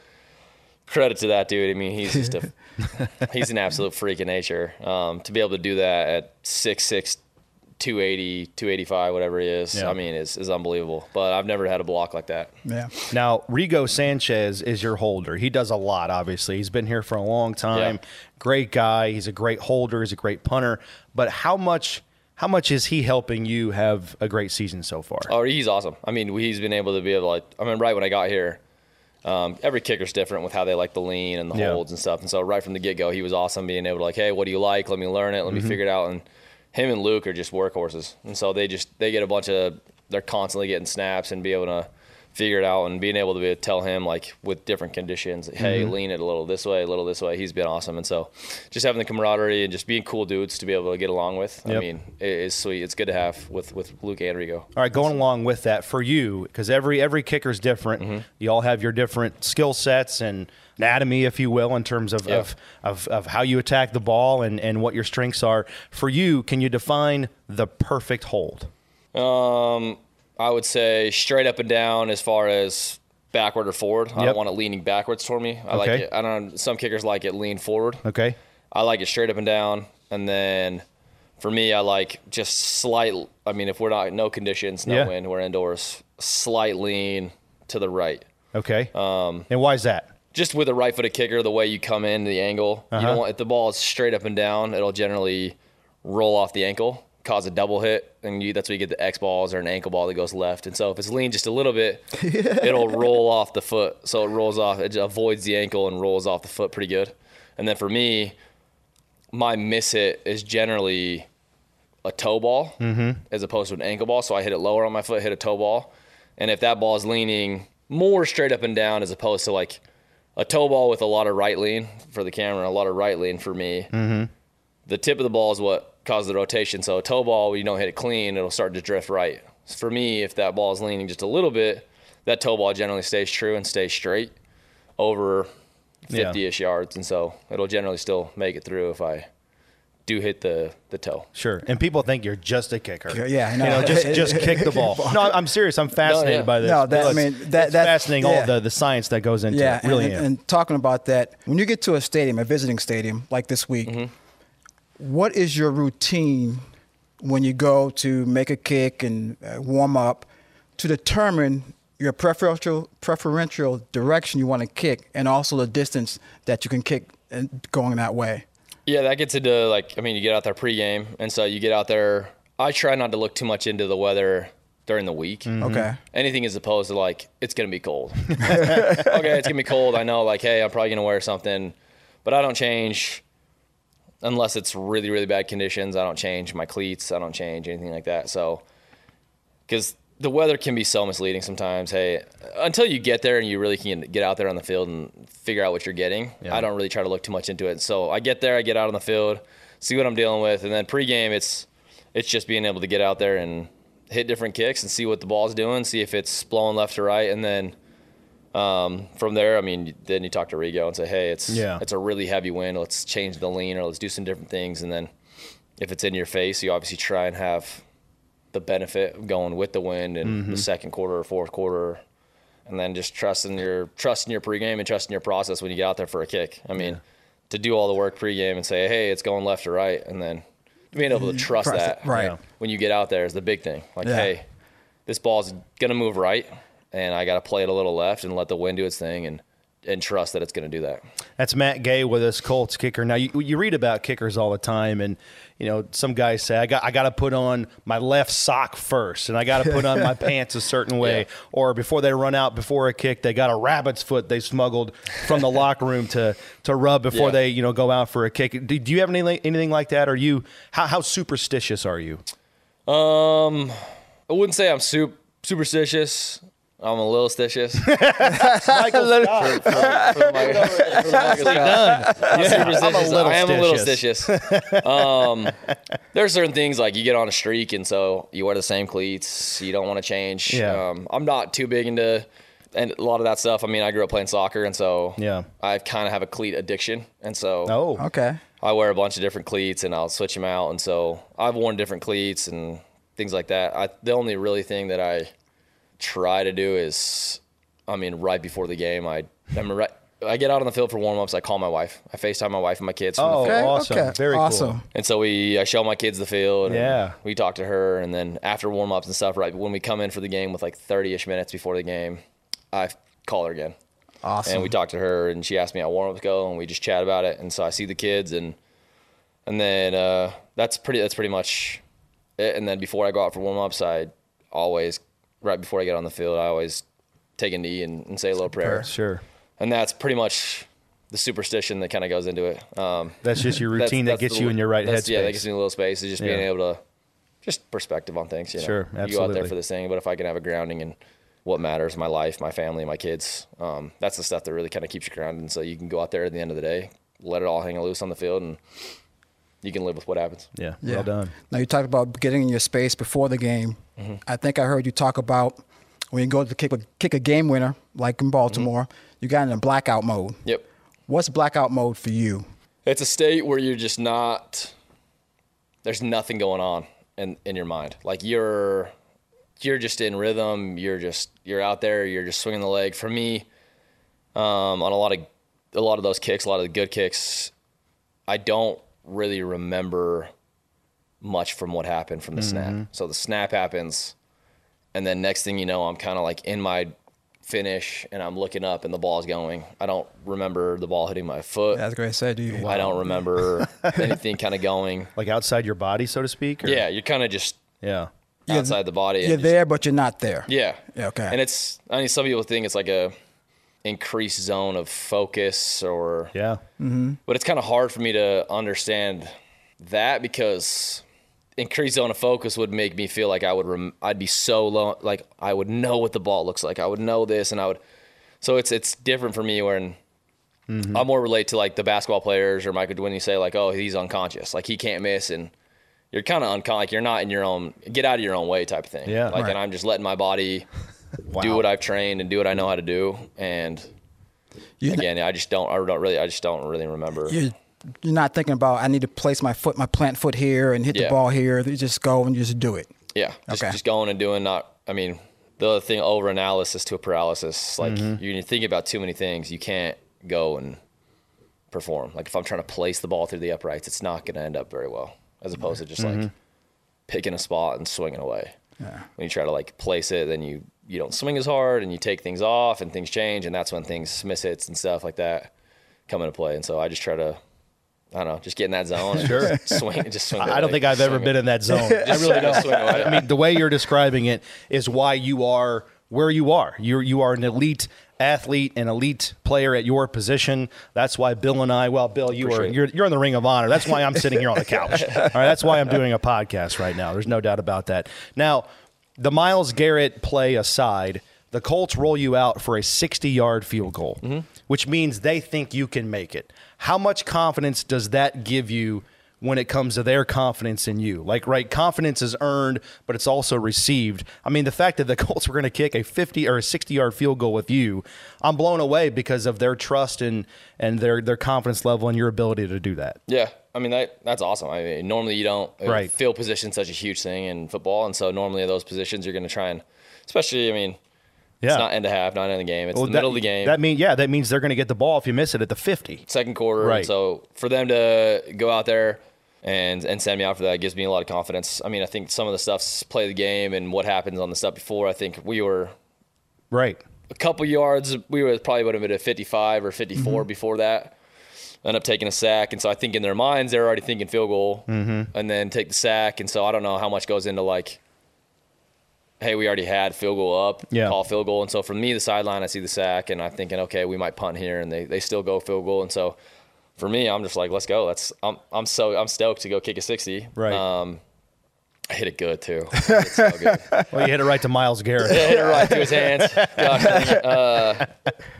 credit to that dude. I mean, he's just a [laughs] he's an absolute freak of nature. Um, to be able to do that at 6'6", 280, 285, whatever he is, Yeah. I mean, is is unbelievable. But I've never had a block like that. Yeah. Now, Rigo Sanchez is your holder. He does a lot, obviously. He's been here for a long time. Yeah. Great guy. He's a great holder. He's a great punter. But how much how much is he helping you have a great season so far? Oh, he's awesome. I mean, he's been able to be able to. I mean, right when I got here, um, every kicker's different with how they like the lean and the Yeah. holds and stuff. And so right from the get go, he was awesome being able to like, hey, what do you like? Let me learn it. Let me figure it out. And him and Luke are just workhorses. And so they just they get a bunch of they're constantly getting snaps and be able to figure it out and being able to be, tell him like with different conditions, hey, lean it a little this way, a little this way. He's been awesome. And so just having the camaraderie and just being cool dudes to be able to get along with, I mean, it is sweet. It's good to have with with Luke and Rigo. All right, going along with that for you, because every every kicker's different. Mm-hmm. You all have your different skill sets and anatomy, if you will, in terms of, Yeah. of, of of how you attack the ball and and what your strengths are. For you, can you define the perfect hold? Um, I would say straight up and down as far as backward or forward. I Yep. don't want it leaning backwards toward me. I like it. I don't. know, Some kickers like it lean forward. Okay. I like it straight up and down, and then for me, I like just slight. I mean, if we're not no conditions, no Yeah. wind, we're indoors. Slight lean to the right. Okay. Um, and why is that? Just with a right-footed kicker, the way you come in, the angle. You Uh-huh. don't want if the ball is straight up and down, it'll generally roll off the ankle, cause a double hit, and you, that's where you get the X balls or an ankle ball that goes left. And so if it's lean just a little bit, [laughs] it'll roll off the foot. So it rolls off, it avoids the ankle and rolls off the foot pretty good. And then for me, my miss hit is generally a toe ball mm-hmm. as opposed to an ankle ball. So I hit it lower on my foot, hit a toe ball. And if that ball is leaning more straight up and down as opposed to like a toe ball with a lot of right lean for the camera, a lot of right lean for me, mm-hmm. the tip of the ball is what causes the rotation. So a toe ball, you don't hit it clean, it'll start to drift right. For me, if that ball is leaning just a little bit, that toe ball generally stays true and stays straight over 50 ish yards. And so it'll generally still make it through if I do hit the, the toe. Sure. And people think you're just a kicker. Yeah, I You know. know, just [laughs] just kick the ball. No, I'm serious. I'm fascinated yeah. by this. No, that- I mean, that- it's that- fascinating. All the the science that goes into Yeah, it. Really and, am. and talking about that, when you get to a stadium, a visiting stadium like this week, Mm-hmm. What is your routine when you go to make a kick and uh, warm up to determine your preferential preferential direction you want to kick and also the distance that you can kick and going that way? Yeah, that gets into like I mean, you get out there pregame, and so you get out there. I try not to look too much into the weather during the week. Okay. Anything as opposed to like it's gonna be cold. [laughs] okay, it's gonna be cold. I know, like, hey, I'm probably gonna wear something, but I don't change unless it's really really bad conditions. I don't change my cleats. I don't change anything like that. So, because the weather can be so misleading sometimes. Hey, until you get there and you really can get out there on the field and figure out what you're getting, Yeah. I don't really try to look too much into it. So I get there, I get out on the field, see what I'm dealing with, and then pregame, it's it's just being able to get out there and hit different kicks and see what the ball's doing, see if it's blowing left or right, and then um, from there, I mean, then you talk to Rigo and say, hey, it's Yeah. it's a really heavy wind. Let's change the lean or let's do some different things, and then if it's in your face, you obviously try and have the benefit of going with the wind in Mm-hmm. the second quarter or fourth quarter, and then just trusting your trusting your pregame and trusting your process when you get out there for a kick. I mean, to do all the work pregame and say, hey, it's going left or right, and then being able to trust Trust it, that right. Yeah. when you get out there is the big thing. Like, Yeah. hey, this ball's gonna move right, and I got to play it a little left and let the wind do its thing, and and trust that it's gonna do that. That's Matt Gay with us, Colts kicker. Now you, you read about kickers all the time, and you know some guys say I got I got to put on my left sock first, and I got to put on my [laughs] pants a certain way, Yeah. or before they run out before a kick, they got a rabbit's foot they smuggled from the locker room to to rub before Yeah. they you know go out for a kick. Do, do you have anything anything like that? Are you how how superstitious are you? Um, I wouldn't say I'm super superstitious. I'm a little stitious. [laughs] [laughs] Michael Scott. I'm a little I am a little stitious. stitious. [laughs] um, there are certain things like you get on a streak, and so you wear the same cleats. You don't want to change. Yeah. Um, I'm not too big into and a lot of that stuff. I mean, I grew up playing soccer, and so Yeah. I kind of have a cleat addiction, and so Oh, Okay. I wear a bunch of different cleats and I'll switch them out. And so I've worn different cleats and things like that. I, the only really thing that I try to do is, I mean, right before the game, I, I'm right, I get out on the field for warm ups. I call my wife. I FaceTime my wife and my kids. From Oh, the field. Okay. awesome. Okay. Very cool. awesome. And so we, I show my kids the field. And Yeah. We talk to her, and then after warm ups and stuff, right when we come in for the game with like 30 ish minutes before the game, I call her again. Awesome. And we talked to her, and she asked me how warm ups go, and we just chat about it. And so I see the kids, and and then uh, that's pretty. That's pretty much it. And then before I go out for warm ups, I always right before I get on the field, I always take a knee and, and say a little prayer. sure. And that's pretty much the superstition that kind of goes into it. Um, That's just your [laughs] that's- routine that that's gets the- you in your right headspace. Yeah, that gets me a little space. Is just being Yeah. able to just perspective on things. You know? Sure, You go out there for this thing, but if I can have a grounding in what matters, my life, my family, my kids, um, that's the stuff that really kind of keeps you grounded. And so you can go out there at the end of the day, let it all hang loose on the field, and you can live with what happens. Yeah, Yeah. well done. Now you talked about getting in your space before the game. Mm-hmm. I think I heard you talk about when you go to kick a, kick a game winner, like in Baltimore, Mm-hmm. you got in a blackout mode. Yep. What's blackout mode for you? It's a state where you're just not. There's nothing going on in in your mind. Like you're, you're just in rhythm. You're just you're out there. You're just swinging the leg. For me, um, on a lot of a lot of those kicks, a lot of the good kicks, I don't really remember much from what happened from the snap. Mm-hmm. So the snap happens, and then next thing you know, I'm kind of like in my finish, and I'm looking up, and the ball's going. I don't remember the ball hitting my foot. That's great. Say, do you? I don't remember [laughs] anything kind of going. Like outside your body, so to speak. or- Yeah, you're kind of just Yeah. You're- outside the body. You're just- there, but you're not there. Yeah. Yeah, okay. And it's I mean some people think it's like a increased zone of focus or Yeah. Mm-hmm. but it's kind of hard for me to understand that because increased zone of focus would make me feel like I would rem- I'd be so low like I would know what the ball looks like. I would know this and I would so it's it's different for me when mm-hmm. I more relate to like the basketball players or Michael when you say like oh he's unconscious like he can't miss and you're kind of unconscious like you're not in your own get out of your own way type of thing. Yeah. Like Right. and I'm just letting my body do what I've trained and do what I know how to do and You're, again I just don't I don't really I just don't really remember. you're, you're not thinking about I need to place my foot, my plant foot here, and hit the ball here. You just go and just do it. Yeah, just, Okay. just going and doing not. I mean, the other thing over analysis to a paralysis. Like Mm-hmm. you're thinking about too many things, you can't go and perform. Like if I'm trying to place the ball through the uprights, it's not going to end up very well. As opposed to just Mm-hmm. like picking a spot and swinging away. When you try to like place it, then you you don't swing as hard and you take things off and things change, and that's when things miss hits and stuff like that come into play. And so I just try to. I don't know, just get in that zone. and Sure. just swing, just swing. I don't think I've ever been in that zone. [laughs] I really don't. Swing away. I mean, the way you're describing it is why you are where you are. You're you are an elite athlete, an elite player at your position. That's why Bill and I. Well, Bill, you are Appreciate it. you're you're in the Ring of Honor. That's why I'm sitting here on the couch. [laughs] All right, that's why I'm doing a podcast right now. There's no doubt about that. Now, the Myles Garrett play aside. The Colts roll you out for a 60 yard field goal, mm-hmm. which means they think you can make it. How much confidence does that give you when it comes to their confidence in you? Like, right, confidence is earned, but it's also received. I mean, the fact that the [laughs] Colts were going to kick a 50 or a 60 yard field goal with you, I'm blown away because of their trust and, and their, their confidence level and your ability to do that. Yeah, I mean that that's awesome. I mean, normally you don't uh, Right. field position such a huge thing in football, and so normally those positions you're going to try and, especially I mean, Yeah. it's not end of half, not end of the game. It's Well, the that- middle of the game, That mean, yeah, that means they're going to get the ball if you miss it at the 50. second quarter. Right. So for them to go out there and and send me out for that gives me a lot of confidence. I mean, I think some of the stuff's play the game and what happens on the stuff before. I think we were Right. a couple yards. We were probably would have been at 55 or 54 Mm-hmm. before that. End up taking a sack, and so I think in their minds they're already thinking field goal, Mm-hmm. and then take the sack. And so I don't know how much goes into like, hey, we already had field goal up, Yeah. call field goal. And so for me, the sideline, I see the sack, and I'm thinking, okay, we might punt here, and they they still go field goal. And so for me, I'm just like, let's go. Let's. I'm I'm so I'm stoked to go kick a 60. Right. Um, I hit it good too. [laughs] I it so good. Well, you hit it right to Myles Garrett. hit it right to his hands. [laughs] Gosh, uh,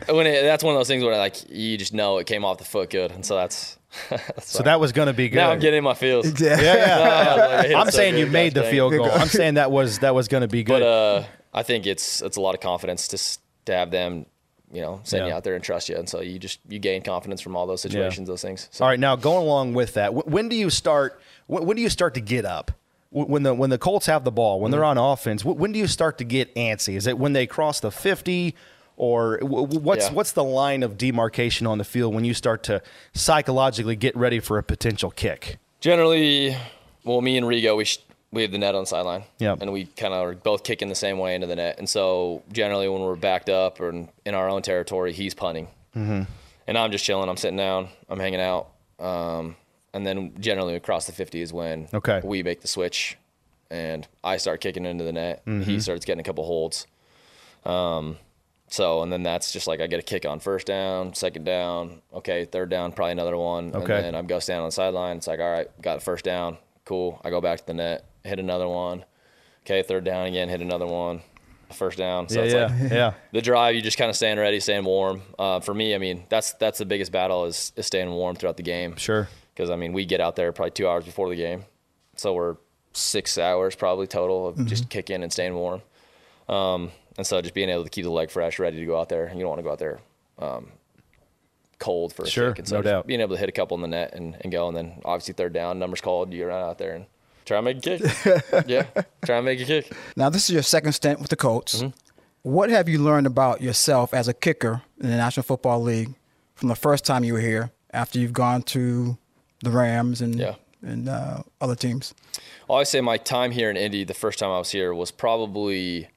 when it, that's one of those things where like you just know it came off the foot good, and so that's. [laughs] that's So that was going to be good. now I'm getting in my feels. Yeah. yeah, yeah. Like, I hit it I'm so saying you made gosh the dang. field goal. I'm saying that was that was going to be good. But uh, I think it's it's a lot of confidence to to have them, you know, send you out there and trust you, and so you just you gain confidence from all those situations, those things. So All right, now going along with that, when do you start? When, do you start to get up? When the when the Colts have the ball, when they're mm-hmm. on offense, when do you start to get antsy? Is it when they cross the fifty, or wh- wh- what's Yeah. what's the line of demarcation on the field when you start to psychologically get ready for a potential kick? generally, well, me and Rigo, we we have the net on the sideline. Yep. And we kind of are both kicking the same way into the net. And so generally, when we're backed up or in, in our own territory, he's punting. Mm-hmm. And I'm just chilling. I'm sitting down. I'm hanging out. Um, and then generally across the 50 is when Okay. we make the switch, and I start kicking into the net. Mm-hmm. He starts getting a couple holds. Um, so and then that's just like I get a kick on first down, second down, okay, third down, probably another one, Okay. and then I'm go stand on the sideline. It's like, all right, got a first down, cool. I go back to the net, hit another one, okay, third down again, hit another one, first down. So yeah, it's yeah, like yeah. [laughs] the drive, you just kind of staying ready, staying warm. Uh, for me, I mean, that's that's the biggest battle is, is staying warm throughout the game. Sure. Because I mean, we get out there probably two hours before the game, so we're six hours probably total of just kicking and staying warm. Um, and so just being able to keep the leg fresh, ready to go out there. You don't want to go out there um, cold for a Sure, kick. And so no doubt. being able to hit a couple in the net and, and go, and then obviously third down, numbers called, you run out there and try and make a kick. [laughs] yeah, try and make a kick. Now, this is your second stint with the Colts. Mm-hmm. What have you learned about yourself as a kicker in the National Football League from the first time you were here after you've gone to the Rams and Yeah. and uh, other teams? I always say my time here in Indy, the first time I was here, was probably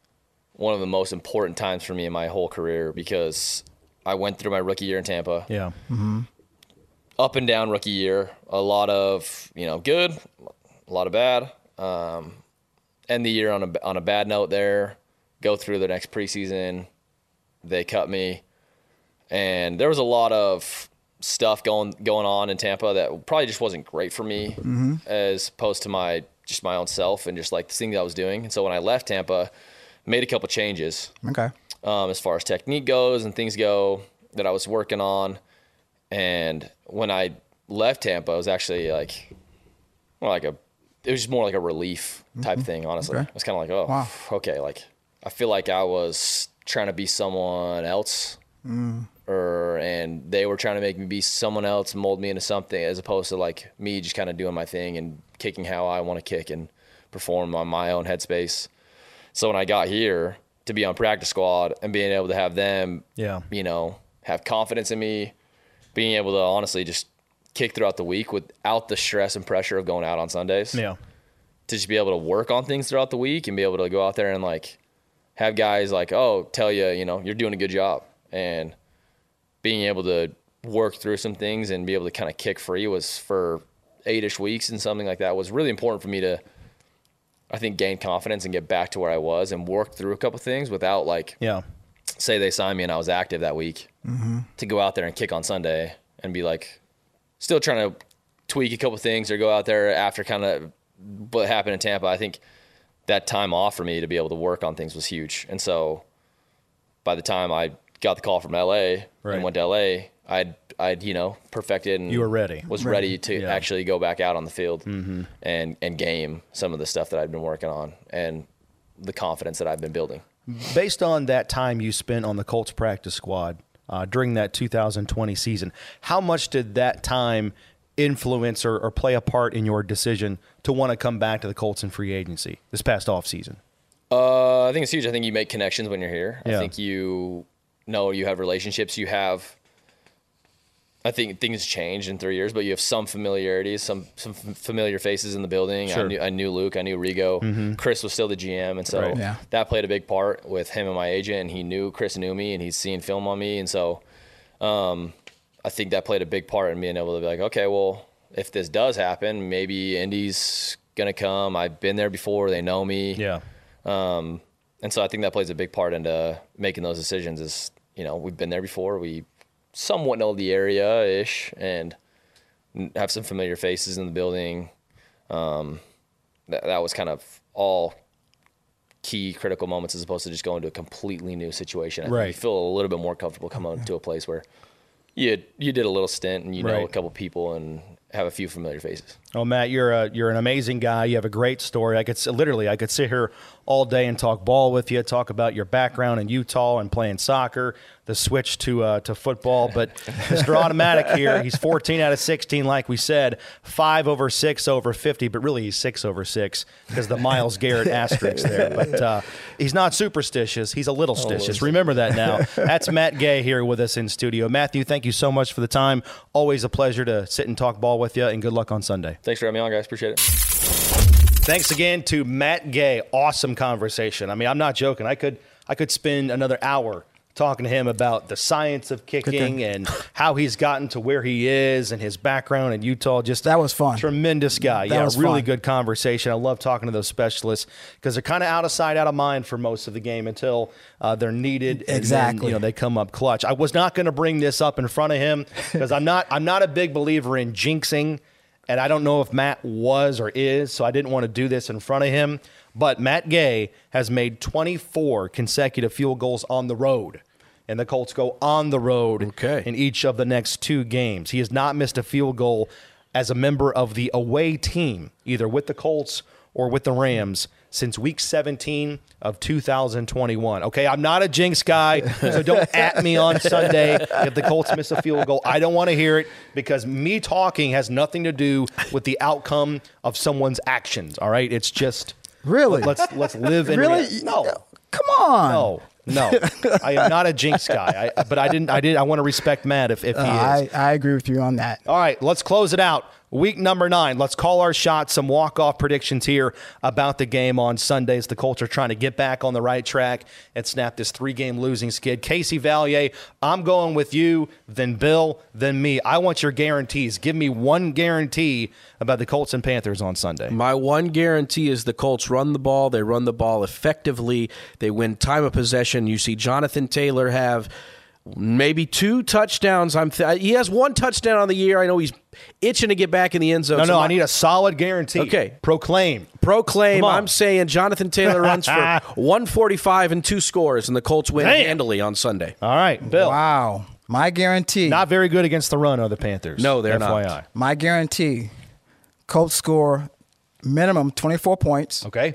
one of the most important times for me in my whole career because I went through my rookie year in Tampa. Yeah. Up and down rookie year. A lot of, you know, good, a lot of bad. Um, end the year on a, on a bad note there. Go through the next preseason. They cut me. And there was a lot of stuff going going on in Tampa that probably just wasn't great for me as opposed to my just my own self and just like the thing that I was doing. And so when I left Tampa, made a couple changes Okay. um, as far as technique goes and things go that I was working on. And when I left Tampa, it was actually like more like a it was just more like a relief type mm-hmm. thing, honestly. Okay. It was kind of like, oh, Wow. okay, like I feel like I was trying to be someone else. Mm. Or and they were trying to make me be someone else, mold me into something, as opposed to like me just kind of doing my thing and kicking how I want to kick and perform on my own headspace. So when I got here to be on practice squad and being able to have them, Yeah. you know, have confidence in me, being able to honestly just kick throughout the week without the stress and pressure of going out on Sundays. Yeah. To just be able to work on things throughout the week and be able to go out there and like have guys like, oh, tell you, you know, you're doing a good job. And being able to work through some things and be able to kind of kick free was for eight ish weeks and something like that was really important for me to I think gain confidence and get back to where I was and work through a couple things without like Yeah. say they signed me and I was active that week mm-hmm. to go out there and kick on Sunday and be like still trying to tweak a couple things or go out there after kind of what happened in Tampa. I think that time off for me to be able to work on things was huge. And so by the time I got the call from LA Right. and went to LA, I'd I'd you know perfected and You were ready. Was ready to Yeah. actually go back out on the field mm-hmm. and and game some of the stuff that I'd been working on and the confidence that I've been building. Based on that time you spent on the Colts practice squad uh, during that 2020 season, how much did that time influence or, or play a part in your decision to want to come back to the Colts in free agency this past offseason? Uh, I think it's huge. I think you make connections when you're here. Yeah. I think you know you have relationships. You have. I think things change in three years, but you have some familiarities, some some f- familiar faces in the building. Sure. I knew I knew Luke, I knew Rigo. Chris was still the GM, and so Right. Yeah. that played a big part with him and my agent. And he knew Chris knew me, and he's seen film on me, and so um, I think that played a big part in being able to be like, okay, well, if this does happen, maybe Indy's gonna come. I've been there before; they know me. Yeah. Um, and so I think that plays a big part into making those decisions. Is you know we've been there before, we somewhat know the area ish, and have some familiar faces in the building. Um, that that was kind of all key critical moments as opposed to just going to a completely new situation. I Right. Feel a little bit more comfortable coming to a place where you you did a little stint and you know Right. a couple people and have a few familiar faces. Oh, Matt, you're a you're an amazing guy. You have a great story. I could literally I could sit here all day and talk ball with you, talk about your background in Utah and playing soccer, the switch to uh, to football. But Mr. Automatic here, he's 14 out of 16, like we said, five over six over 50, but really he's six over six because the Myles Garrett asterisk there. But uh, he's not superstitious. He's a little stitious. Remember that now. That's Matt Gay here with us in studio. Matthew, thank you so much for the time. Always a pleasure to sit and talk ball with you, and good luck on Sunday. Thanks for having me on, guys. Appreciate it. Thanks again to Matt Gay. Awesome conversation. I mean, I'm not joking. I could I could spend another hour talking to him about the science of kicking and how he's gotten to where he is and his background in Utah. Just That was fun. Tremendous guy. That yeah, was really fun. good conversation. I love talking to those specialists because they're kind of out of sight, out of mind for most of the game until uh, they're needed. and then, Exactly. you know, they come up clutch. I was not going to bring this up in front of him because I'm not I'm not a big believer in jinxing, and I don't know if Matt was or is, so I didn't want to do this in front of him. But Matt Gay has made 24 consecutive field goals on the road. And the Colts go on the road Okay. in each of the next two games. He has not missed a field goal as a member of the away team, either with the Colts or with the Rams, since week 17 of 2021. Okay, I'm not a jinx guy, so don't [laughs] at me on Sunday if the Colts miss a field goal. I don't want to hear it because me talking has nothing to do with the outcome of someone's actions. All right, it's just Really? Let's let's live in Really? rea- no. Come on. No, no, I am not a jinx guy. I, but I didn't. I did. I want to respect Matt if, if he Uh, is. I, I agree with you on that. All right, let's close it out week number nine. Let's call our shot. Some walk off predictions here about the game on Sundays. The Colts are trying to get back on the right track and snap this three game losing skid. Casey Vallier, I'm going with you, then Bill, then me. I want your guarantees. Give me one guarantee about the Colts and Panthers on Sunday. My one guarantee is the Colts run the ball. They run the ball effectively. They win time of possession. You see Jonathan Taylor have maybe two touchdowns. I'm th- he has one touchdown on the year. I know he's itching to get back in the end zone. No, So no, my- I need a solid guarantee. Okay. Proclaim. proclaim. I'm saying Jonathan Taylor runs for [laughs] 145 and two scores, and the Colts win Damn. handily on Sunday. All right, Bill. Wow. My guarantee. Not very good against the run, are the Panthers? No, they're FYI. not. my guarantee. Colts score minimum 24 points, Okay.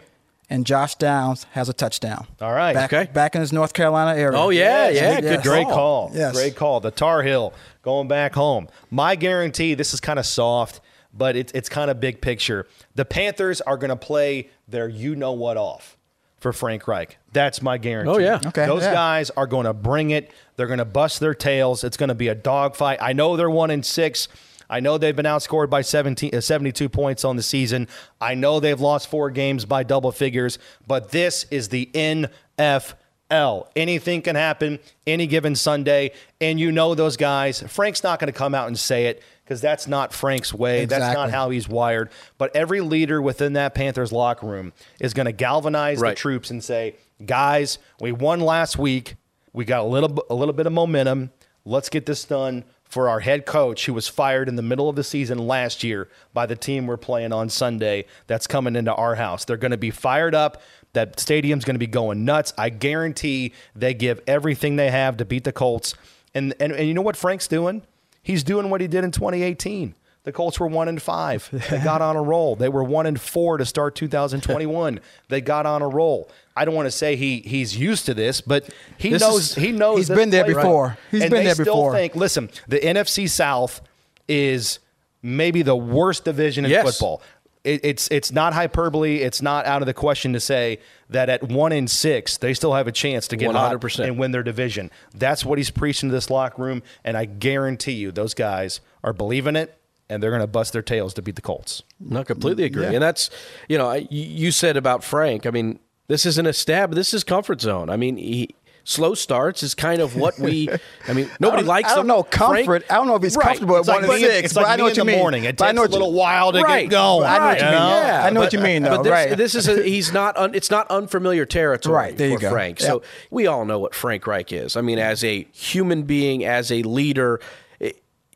And Josh Downs has a touchdown. All right. Back, Okay. back in his North Carolina area. Oh, yeah, yeah, Yes. good Great call. Yes. Great call. The Tar Heel going back home. My guarantee, this is kind of soft, but it's, it's kind of big picture. The Panthers are going to play their you know what off for Frank Reich. That's my guarantee. Oh, yeah. Okay, Those yeah. guys are going to bring it. They're going to bust their tails. It's going to be a dogfight. I know they're one in six. I know they've been outscored by 17, uh, 72 points on the season. I know they've lost four games by double figures, but this is the NFL. Anything can happen any given Sunday, and you know those guys. Frank's not going to come out and say it because that's not Frank's way. Exactly. That's not how he's wired. But every leader within that Panthers locker room is going to galvanize the troops and say, "Guys, we won last week. We got a little a little bit of momentum. Let's get this done." For our head coach, who was fired in the middle of the season last year by the team we're playing on Sunday, that's coming into our house. They're going to be fired up. That stadium's going to be going nuts. I guarantee they give everything they have to beat the Colts. And, and, and you know what Frank's doing? He's doing what he did in 2018. The Colts were one and five. [laughs] They got on a roll. They were one and four to start 2021. they got on a roll. I don't want to say he he's used to this, but he This knows is- he knows He's been there before. He's and been they there still before. Think, listen, the NFC South is maybe the worst division in Yes. football. It, it's it's not hyperbole. It's not out of the question to say that at one in six they still have a chance to get 100%. and win their division. That's what he's preaching to this locker room, and I guarantee you those guys are believing it, and they're going to bust their tails to beat the Colts. No, completely agree. Yeah. And that's, you know, you you said about Frank. I mean, this isn't a stab. This is comfort zone. I mean, he, slow starts is kind of what we. [laughs] I mean, nobody I likes. I don't them. know Frank- comfort. I don't know if he's Right. comfortable at It's like one and six. it's but like I know me what in you the mean. morning. It I takes know a what you- little while to Right. get going. I know what you mean. Yeah, I know what you mean, though. But this, right. this is a, he's not. Un, it's not unfamiliar territory Right, there you for go. Frank. Yep. So we all know what Frank Reich is. I mean, as a human being, as a leader.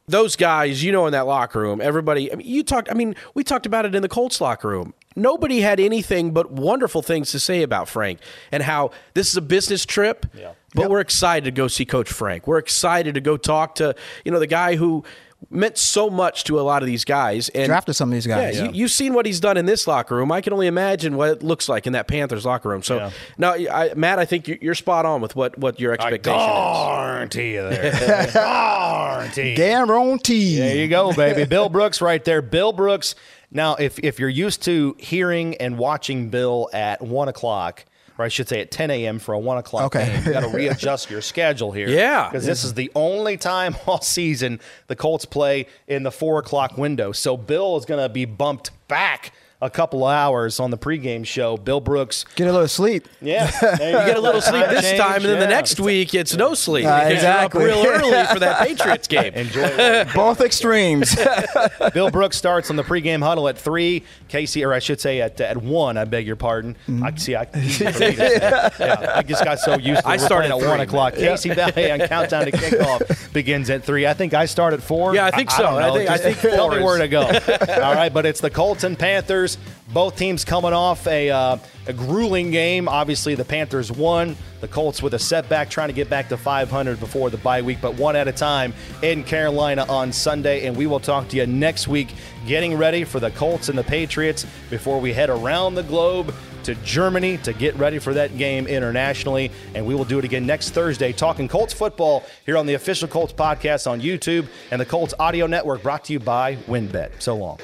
Those guys, you know, in that locker room, everybody. I mean, you talked. I mean, we talked about it in the Colts locker room. Nobody had anything but wonderful things to say about Frank and how this is a business trip. Yeah. But we're excited to go see Coach Frank. We're excited to go talk to you know the guy who meant so much to a lot of these guys and Drafted some of these guys. Yeah, Yeah. You, you've seen what he's done in this locker room. I can only imagine what it looks like in that Panthers locker room. So Yeah. now, I, Matt, I think you- you're spot on with what what your expectation is. Guarantee you there. [laughs] Guarantee. Guarantee. There you go, baby. Bill Brooks right there. Bill Brooks. Now, if if you're used to hearing and watching Bill at one o'clock, or I should say at 10 a.m. for a one o'clock Okay. game, you got to [laughs] readjust your schedule here. Yeah. because this is the only time [laughs] all season the Colts play in the four o'clock window. So Bill is going to be bumped back a couple of hours on the pregame show. Bill Brooks. Get a little sleep. Yeah, [laughs] there You get a little sleep this Change, time, and then the next week it's no sleep. Uh, because you're up exactly. real early for that [laughs] Patriots game. Enjoy. [laughs] Both extremes. Bill Brooks starts on the pregame huddle at three. Casey, or I should say at at one. I beg your pardon. I see. I, yeah, I just got so used to. I started at at one three, o'clock. Casey Vallier on countdown to kickoff begins at three. I think I start at four. Yeah, I think so. don't I think- I Just think tell me where to go. All right, but it's the Colts and Panthers. Both teams coming off a, uh, a grueling game. Obviously, the Panthers won. The Colts with a setback, trying to get back to 500 before the bye week, but one at a time in Carolina on Sunday. And we will talk to you next week, getting ready for the Colts and the Patriots before we head around the globe to Germany to get ready for that game internationally. And we will do it again next Thursday, talking Colts football here on the official Colts podcast on YouTube and the Colts Audio Network, brought to you by WynnBET. So long.